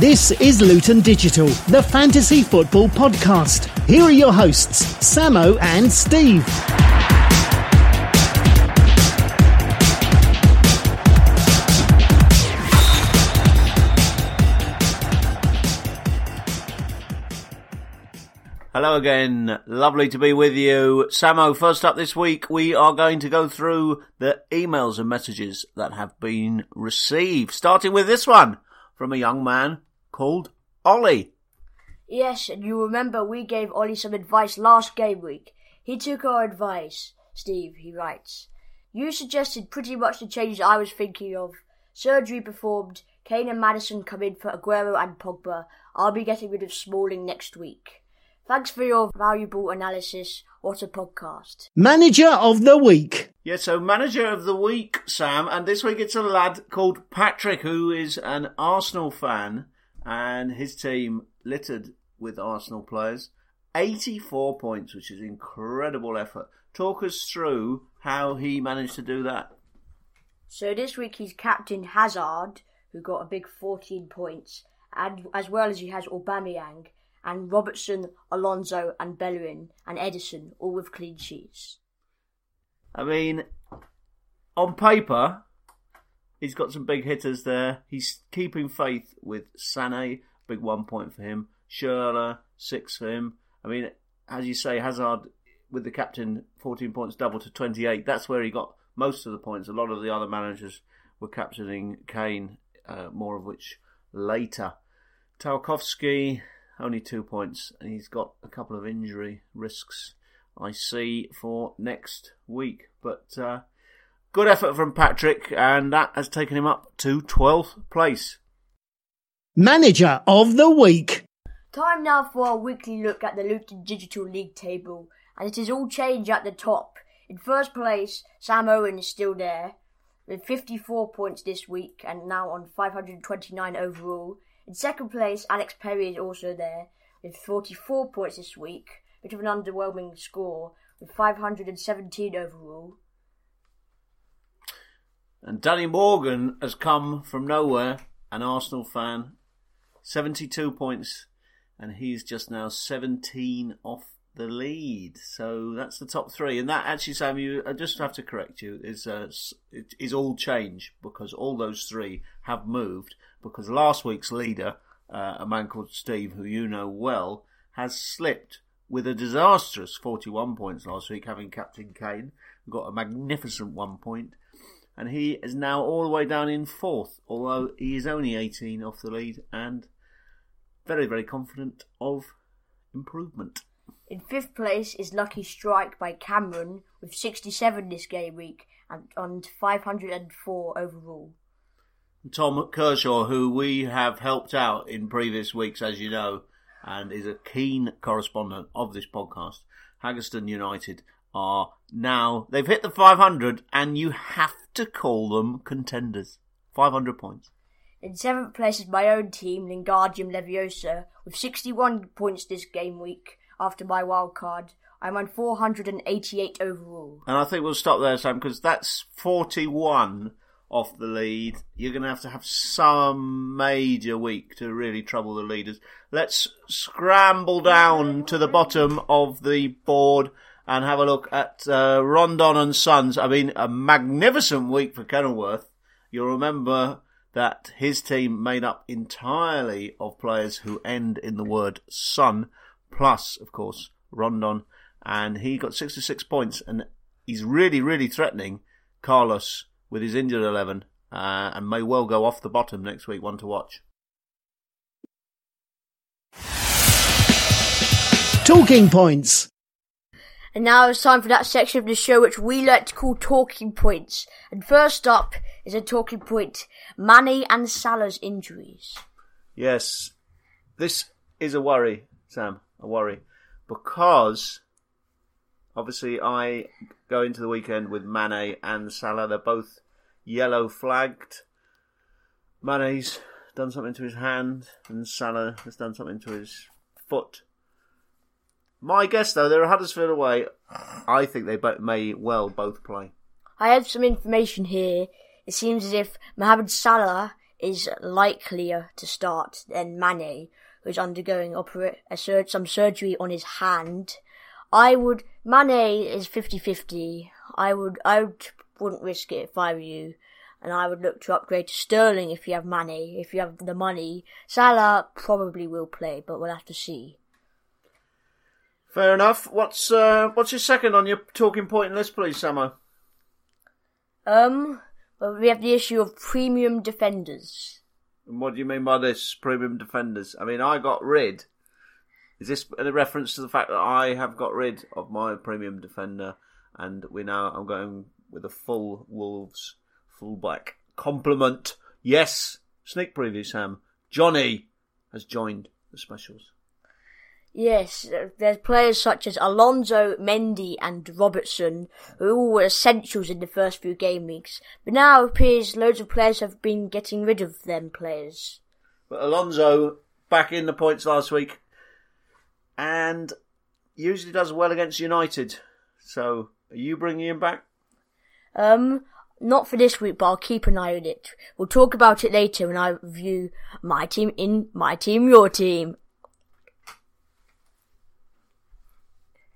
This is Luton Digital, the fantasy football podcast. Here are your hosts, Samo and Steve. Hello again. Lovely to be with you. Samo, first up this week, we are going to go through the emails and messages that have been received, starting with this one from a young man called Ollie. Yes, and you remember we gave Ollie some advice last game week. He took our advice, Steve, he writes. You suggested pretty much the changes I was thinking of. Surgery performed, Kane and Maddison come in for Aguero and Pogba. I'll be getting rid of Smalling next week. Thanks for your valuable analysis. What a podcast. Manager of the week. Yeah, so manager of the week, Sam, and this week it's a lad called Patrick who is an Arsenal fan and his team littered with Arsenal players. 84 points, which is incredible effort. Talk us through how he managed to do that. So this week he's captain Hazard, who got a big 14 points, and as well as he has Aubameyang and Robertson, Alonso, and Bellerin and Ederson, all with clean sheets. I mean, on paper, he's got some big hitters there. He's keeping faith with Sané, big one point for him. Schürrle, six for him. I mean, as you say, Hazard with the captain, 14 points double to 28. That's where he got most of the points. A lot of the other managers were captaining Kane, uh, more of which later. Tarkowski, only two points, and he's got a couple of injury risks I see for next week. But uh, good effort from Patrick, and that has taken him up to 12th place. Manager of the week. Time now for our weekly look at the Luton Digital League table, and it is all change at the top. In first place, Sam Owen is still there, with 54 points this week and now on 529 overall. In second place, Alex Perry is also there with 44 points this week, bit of an underwhelming score with 517 overall. And Danny Morgan has come from nowhere, an Arsenal fan, 72 points, and he's just now 17 off the lead. So that's the top three. And that actually, Sam, you, I just have to correct you, is, uh, it is all change because all those three have moved because last week's leader, uh, a man called Steve, who you know well, has slipped with a disastrous 41 points last week, having captain Kane, got a magnificent one point. And he is now all the way down in fourth, although he is only 18 off the lead and very, very confident of improvement. In fifth place is Lucky Strike by Cameron with 67 this game week and on 504 overall. Tom Kershaw, who we have helped out in previous weeks, as you know, and is a keen correspondent of this podcast. Haggerston United are now, they've hit the 500 and you have to call them contenders. 500 points. In seventh place is my own team, Lingardium Leviosa, with 61 points this game week after my wild card. I'm on 488 overall. And I think we'll stop there, Sam, because that's 41 off the lead. You're going to have to have some major week to really trouble the leaders. Let's scramble down to the bottom of the board and have a look at uh, Rondon and Sons. I mean, a magnificent week for Kenilworth. You'll remember that his team made up entirely of players who end in the word son, plus, of course, Rondon. And he got 66 points, and he's really, really threatening Carlos with his injured 11, uh, and may well go off the bottom next week. One to watch. Talking points. And now it's time for that section of the show which we like to call talking points. And first up is a talking point Mane and Salah's injuries. Yes, this is a worry, Sam, a worry. Because obviously I go into the weekend with Mane and Salah. They're both yellow flagged. Mane's done something to his hand, and Salah has done something to his foot. My guess, though, they're a Huddersfield away. I think they may well both play. I have some information here. It seems as if Mohamed Salah is likelier to start than Mane, who's undergoing sur- some surgery on his hand. I would Mane is 50-50. I would I would, wouldn't risk it if I were you, and I would look to upgrade to Sterling if you have Mane. If you have the money, Salah probably will play, but we'll have to see. Fair enough. What's uh, what's your second on your talking point list, please, Samo? Um, well, we have the issue of premium defenders. And what do you mean by this, premium defenders? I mean, I got rid. Is this a reference to the fact that I have got rid of my premium defender, and we now I'm going with a full Wolves fullback complement? Yes, sneak preview, Sam. Jonny has joined the specials. Yes, there's players such as Alonso, Mendy, and Robertson, who all were essentials in the first few game weeks. But now it appears loads of players have been getting rid of them players. But Alonso back in the points last week, and usually does well against United. So, are you bringing him back? Um, not for this week, but I'll keep an eye on it. We'll talk about it later when I review my team in my team, your team.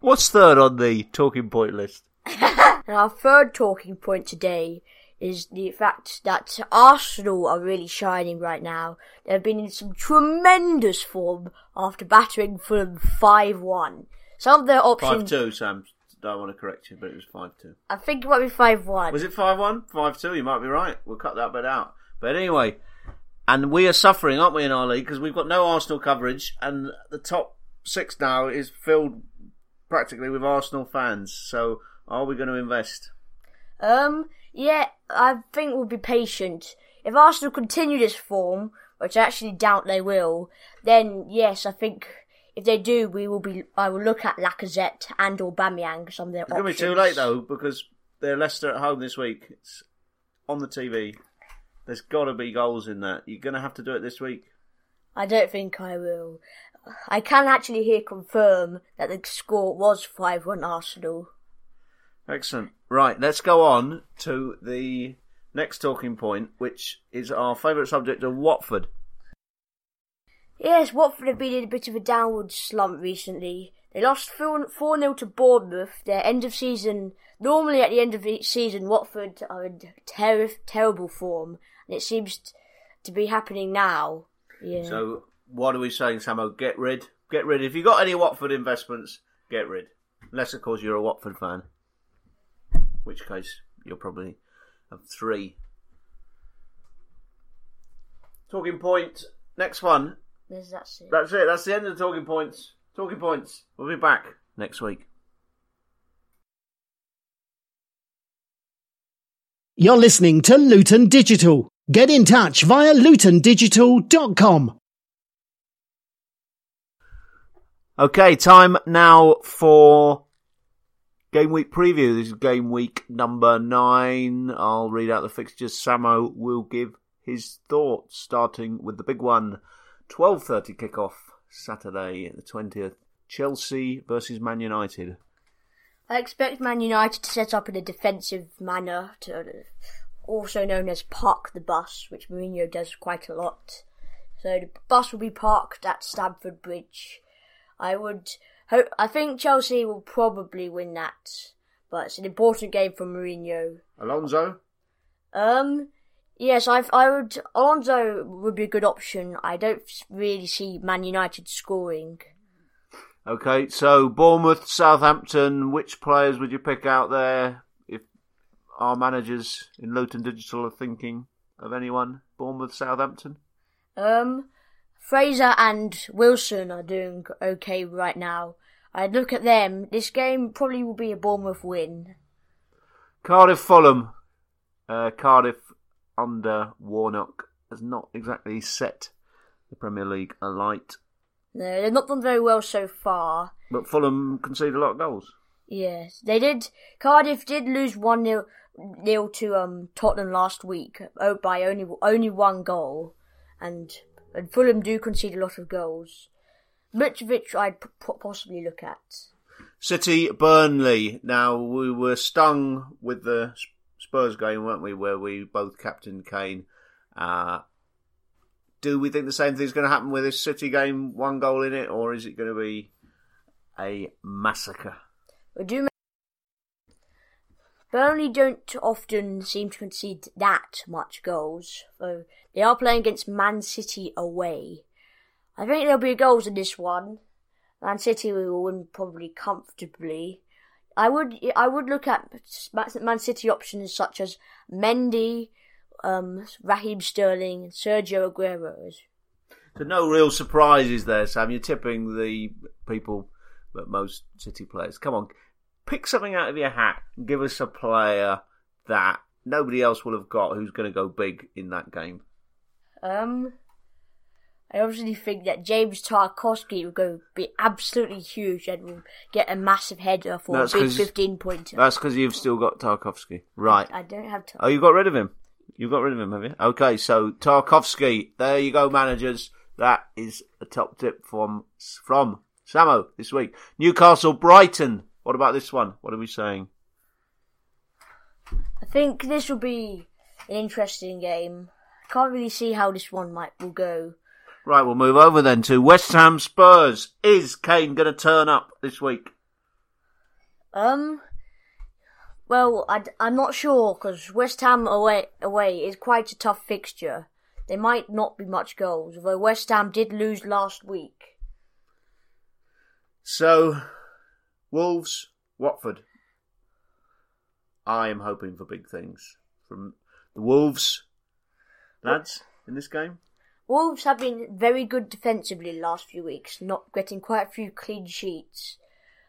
What's third on the talking point list? And our third talking point today is the fact that Arsenal are really shining right now. They've been in some tremendous form after battering Fulham 5-1. Some of their options... 5 2, Sam. Don't want to correct you, but it was 5 2. I think it might be 5-1. Was it 5 1? 5 2, you might be right. We'll cut that bit out. But anyway, and we are suffering, aren't we, in our league? Because we've got no Arsenal coverage, and the top six now is filled practically with Arsenal fans. So, are we going to invest? Um, yeah, I think we'll be patient. If Arsenal continue this form, which I actually doubt they will, then yes, I think if they do, we will be. I will look at Lacazette and Aubameyang. Some of their It's going to be too late, though, because they're Leicester at home this week. It's on the TV. There's got to be goals in that. You're going to have to do it this week. I don't think I will. I can actually here confirm that the score was five-one Arsenal. Excellent. Right, let's go on to the next talking point, which is our favourite subject of Watford. Yes, Watford have been in a bit of a downward slump recently. They lost 4 0 to Bournemouth, their end of season. Normally, at the end of each season, Watford are in ter- terrible form, and it seems t- to be happening now. Yeah. So, what are we saying, Samo? Get rid. Get rid. If you've got any Watford investments, get rid. Unless, of course, you're a Watford fan. In which case, you'll probably have three. Talking point. Next one. That's it. That's it. That's the end of the talking points. Talking points. We'll be back next week. You're listening to Luton Digital. Get in touch via lutondigital.com. Okay, time now for game week preview. This is game week number nine. I'll read out the fixtures. Samo will give his thoughts, starting with the big one. 12.30 kickoff, Saturday the 20th. Chelsea versus Man United. I expect Man United to set up in a defensive manner, to, also known as park the bus, which Mourinho does quite a lot. So the bus will be parked at Stamford Bridge. I would hope. I think Chelsea will probably win that, but it's an important game for Mourinho. Alonso? Um, yes, I I would. Alonso would be a good option. I don't really see Man United scoring. Okay, so Bournemouth, Southampton, which players would you pick out there our managers in Luton Digital are thinking of anyone? Bournemouth, Southampton? Um, Fraser and Wilson are doing okay right now. I'd look at them. This game probably will be a Bournemouth win. Cardiff, Fulham. Uh, Cardiff under Warnock has not exactly set the Premier League alight, No, they've not done very well so far. but Fulham concede a lot of goals. Yes, they did. Cardiff did lose one 0 nil to um Tottenham last week oh, by only only one goal, and and Fulham do concede a lot of goals. Mitrovic, I'd p- p- possibly look at. City, Burnley. Now we were stung with the Spurs game, weren't we? Where we both captain Kane. Uh, do we think the same thing's going to happen with this City game? One goal in it, or is it going to be a massacre? We do. Burnley don't often seem to concede that much goals, though they are playing against Man City away. I think there'll be goals in this one. Man City will win probably comfortably. I would I would look at Man City options such as Mendy, um, Raheem Sterling, and Sergio Aguero. So no real surprises there, Sam. You're tipping the people, but most City players. Come on, pick something out of your hat and give us a player that nobody else will have got who's going to go big in that game. Um, I obviously think that James Tarkowski will go be absolutely huge and will get a massive header for that's a big 15 pointer. That's because you've still got Tarkowski. Right. I, don't have Tarkowski. Oh, you got rid of him? You got rid of him, have you? Okay, so Tarkowski. There you go, managers. That is a top tip from from Samo this week. Newcastle Brighton. What about this one? What are we saying? I think this will be an interesting game. I can't really see how this one might will go. Right, we'll move over then to West Ham Spurs. Is Kane going to turn up this week? Um, well, I, am not sure because West Ham away away is quite a tough fixture. There might not be much goals, although West Ham did lose last week. So, Wolves, Watford. I am hoping for big things from the Wolves lads in this game. Wolves have been very good defensively last few weeks, not getting quite a few clean sheets.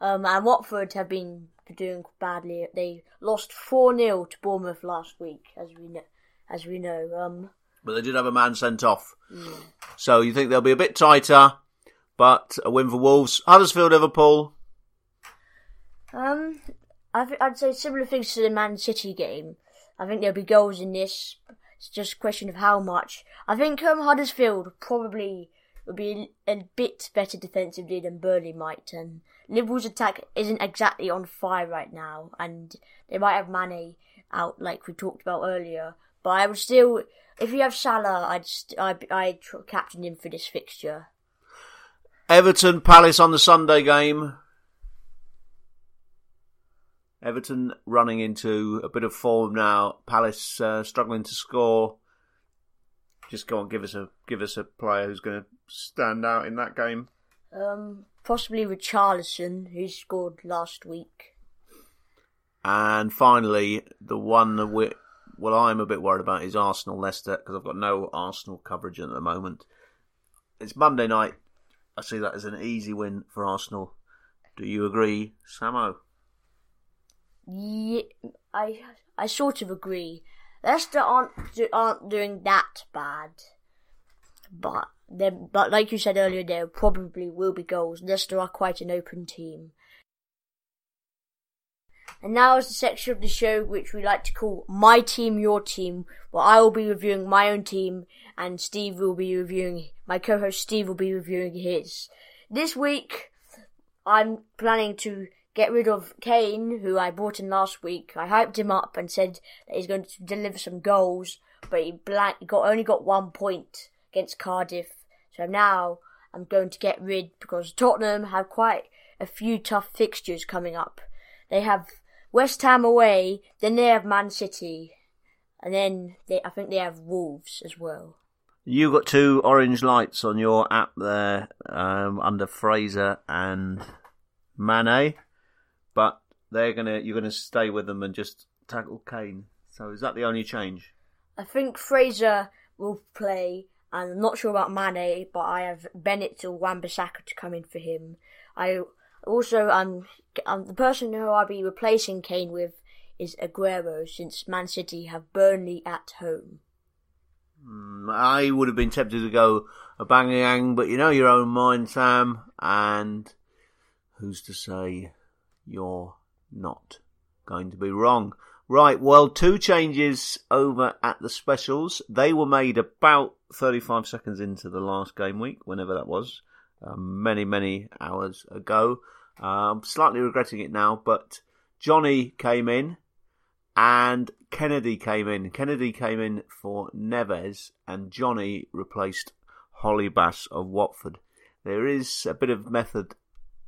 Um, and Watford have been doing badly. They lost four 0 to Bournemouth last week, as we know. As we know, um, but they did have a man sent off. Yeah. So you think they'll be a bit tighter, but a win for Wolves. Huddersfield, Liverpool. Um, I'd say similar things to the Man City game. I think there'll be goals in this. It's just a question of how much. I think um, Huddersfield probably will be a bit better defensively than Burnley might, and Liverpool's attack isn't exactly on fire right now, and they might have Mane out like we talked about earlier. But I would still, if you have Salah, I'd st- I'd, I'd captain him for this fixture. Everton Palace on the Sunday game. Everton running into a bit of form now. Palace uh, struggling to score. Just go on, give us a give us a player who's going to stand out in that game. Um, possibly Richarlison, who scored last week. And finally, the one that we well, I'm a bit worried about is Arsenal Leicester because I've got no Arsenal coverage at the moment. It's Monday night. I see that as an easy win for Arsenal. Do you agree, Samo? Yeah, I I sort of agree. Leicester aren't aren't doing that bad, but they but like you said earlier, there probably will be goals. Leicester are quite an open team. And now is the section of the show which we like to call My Team, Your Team, where I will be reviewing my own team and Steve will be reviewing, my co-host Steve will be reviewing his. This week, I'm planning to get rid of Kane, who I brought in last week. I hyped him up and said that he's going to deliver some goals, but he blank, he got, only got one point against Cardiff. So now I'm going to get rid because Tottenham have quite a few tough fixtures coming up. They have West Ham away, then they have Man City, and then they, I think they have Wolves as well. You got two orange lights on your app there um, under Fraser and Mane, but they're gonna you're gonna stay with them and just tackle Kane. So is that the only change? I think Fraser will play, and I'm not sure about Mane, but I have Bennett or Wan-Bissaka to come in for him. I also, um, um, the person who I'll be replacing Kane with is Aguero, since Man City have Burnley at home. Mm, I would have been tempted to go Aubameyang, but you know your own mind, Sam, and who's to say you're not going to be wrong? Right, well, two changes over at the specials. They were made about 35 seconds into the last game week, whenever that was uh, many, many hours ago. I'm um, slightly regretting it now, but Jonny came in and Kenedy came in. Kenedy came in for Neves, and Jonny replaced Holebas of Watford. There is a bit of method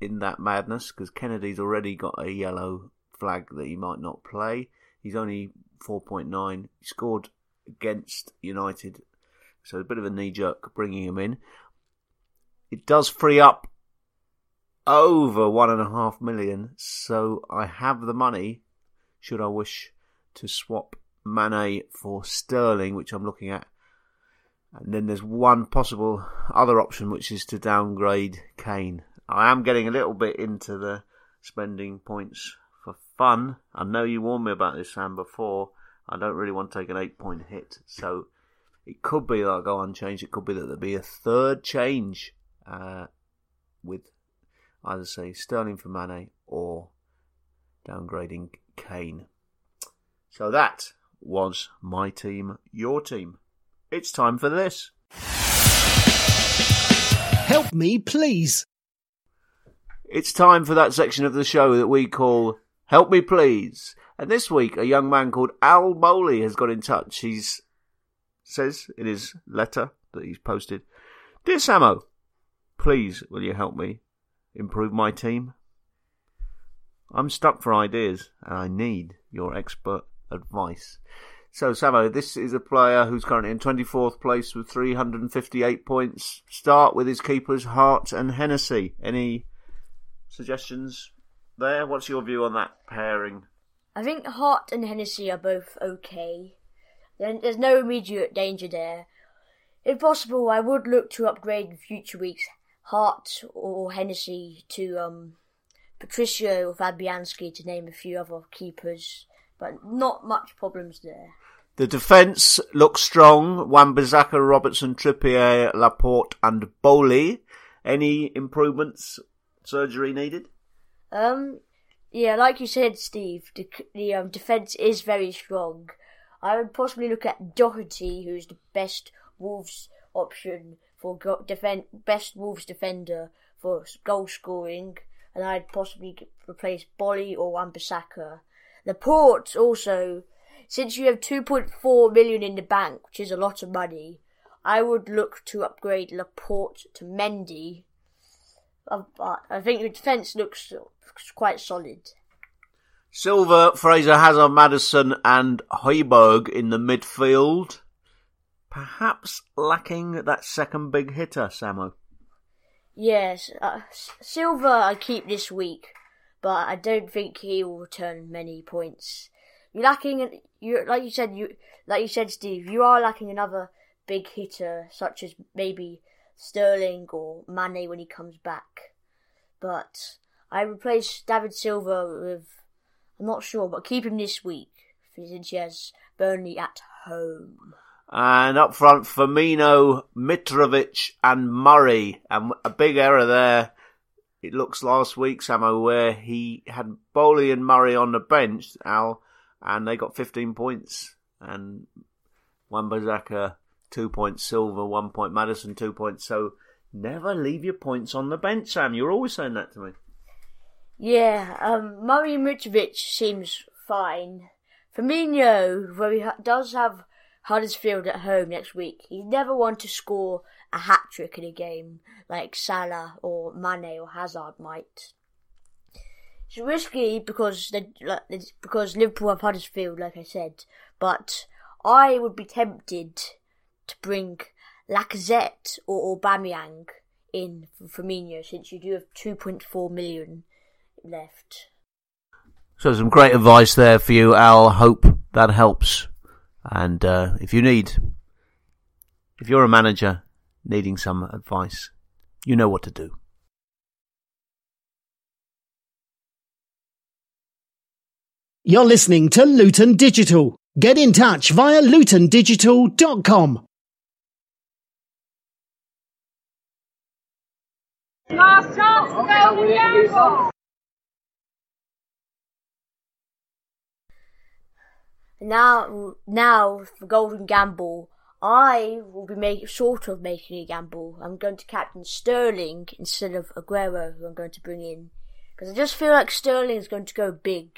in that madness because Kenedy's already got a yellow flag that he might not play. He's only 4.9. He scored against United, so a bit of a knee jerk bringing him in. It does free up over one and a half million, so I have the money should I wish to swap Mane for Sterling, which I'm looking at. And then there's one possible other option, which is to downgrade Kane. I am getting a little bit into the spending points for fun. I know you warned me about this, Sam, before. I don't really want to take an eight point hit. So it could be that I'll go unchanged. It could be that there'll be a third change uh, with either, say, Sterling for Mane or downgrading Kane. So that was my team, your team. It's time for this. Help me, please. It's time for that section of the show that we call Help Me Please. And this week, a young man called Al Moley has got in touch. He says in his letter that he's posted, Dear Samo, please will you help me improve my team? I'm stuck for ideas and I need your expert advice. So, Samo, this is a player who's currently in 24th place with 358 points. Start with his keepers, Hart and Hennessy. Any suggestions there? What's your view on that pairing? I think Hart and Hennessy are both okay. Then there's no immediate danger there. If possible, I would look to upgrade in future weeks Hart or Hennessy to um, Patricio or Fabianski, to name a few other keepers, but not much problems there. The defence looks strong. Wan-Bissaka, Robertson, Trippier, Laporte, and Boly. Any improvements? Surgery needed? Um, yeah, like you said, Steve, the, the um, defence is very strong. I would possibly look at Doherty, who's the best Wolves option for go- defend best Wolves defender for goal scoring, and I'd possibly replace Boly or Wan-Bissaka. Laporte also since you have 2.4 million in the bank, which is a lot of money, I would look to upgrade Laporte to Mendy. But I think the defence looks quite solid. Silva, Fraser, Hazard, Maddison, and Højbjerg in the midfield. Perhaps lacking that second big hitter, Samo. Yes, uh, Silva I keep this week, but I don't think he will return many points. You're lacking, you like you said, you like you said, Steve. You are lacking another big hitter, such as maybe Sterling or Mane when he comes back. But I replace David Silva with, I'm not sure, but keep him this week since he has Burnley at home. And up front, Firmino, Mitrovic, and Murray. And a big error there. It looks last week, Samo, where he had Boly and Murray on the bench, Al, and they got 15 points. And Wan-Bissaka, two points, Silva, one point, Maddison, two points. So never leave your points on the bench, Sam. You're always saying that to me. Yeah, um, Murray Mitrovic seems fine. Firmino, where he ha- does have Huddersfield at home next week, he's never one to score a hat trick in a game like Salah or Mane or Hazard might. It's risky because they, because Liverpool have Huddersfield, like I said, but I would be tempted to bring Lacazette or Aubameyang in for Firmino since you do have 2.4 million left. So some great advice there for you, Al. Hope that helps. And uh, if you need, if you're a manager needing some advice, you know what to do. You're listening to Luton Digital. Get in touch via lutondigital.com. Now, now for Golden Gamble, I will be make, sort of making a gamble. I'm going to captain Sterling instead of Aguero, who I'm going to bring in. Because I just feel like Sterling is going to go big.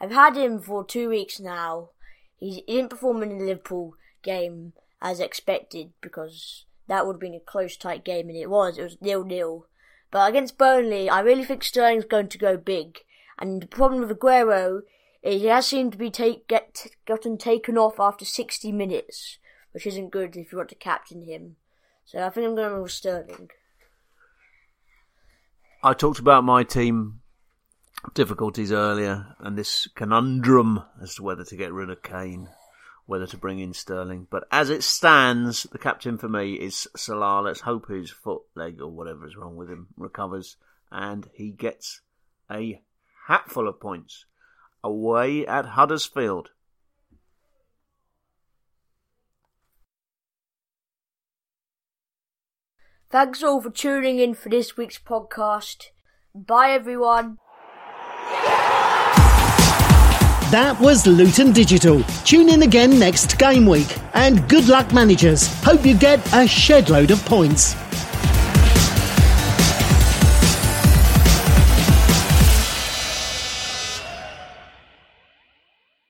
I've had him for two weeks now. He didn't perform in the Liverpool game as expected because that would have been a close, tight game, and it was. It was nil nil. But against Burnley, I really think Sterling's going to go big. And the problem with Aguero is he has seemed to be take, get gotten taken off after 60 minutes, which isn't good if you want to captain him. So I think I'm going with Sterling. I talked about my team difficulties earlier and this conundrum as to whether to get rid of Kane, whether to bring in Sterling. But as it stands, the captain for me is Salah. Let's hope his foot, leg, or whatever is wrong with him recovers and he gets a hatful of points away at Huddersfield. Thanks all for tuning in for this week's podcast. Bye everyone. That was Luton Digital. Tune in again next game week. And good luck, managers. Hope you get a shed load of points.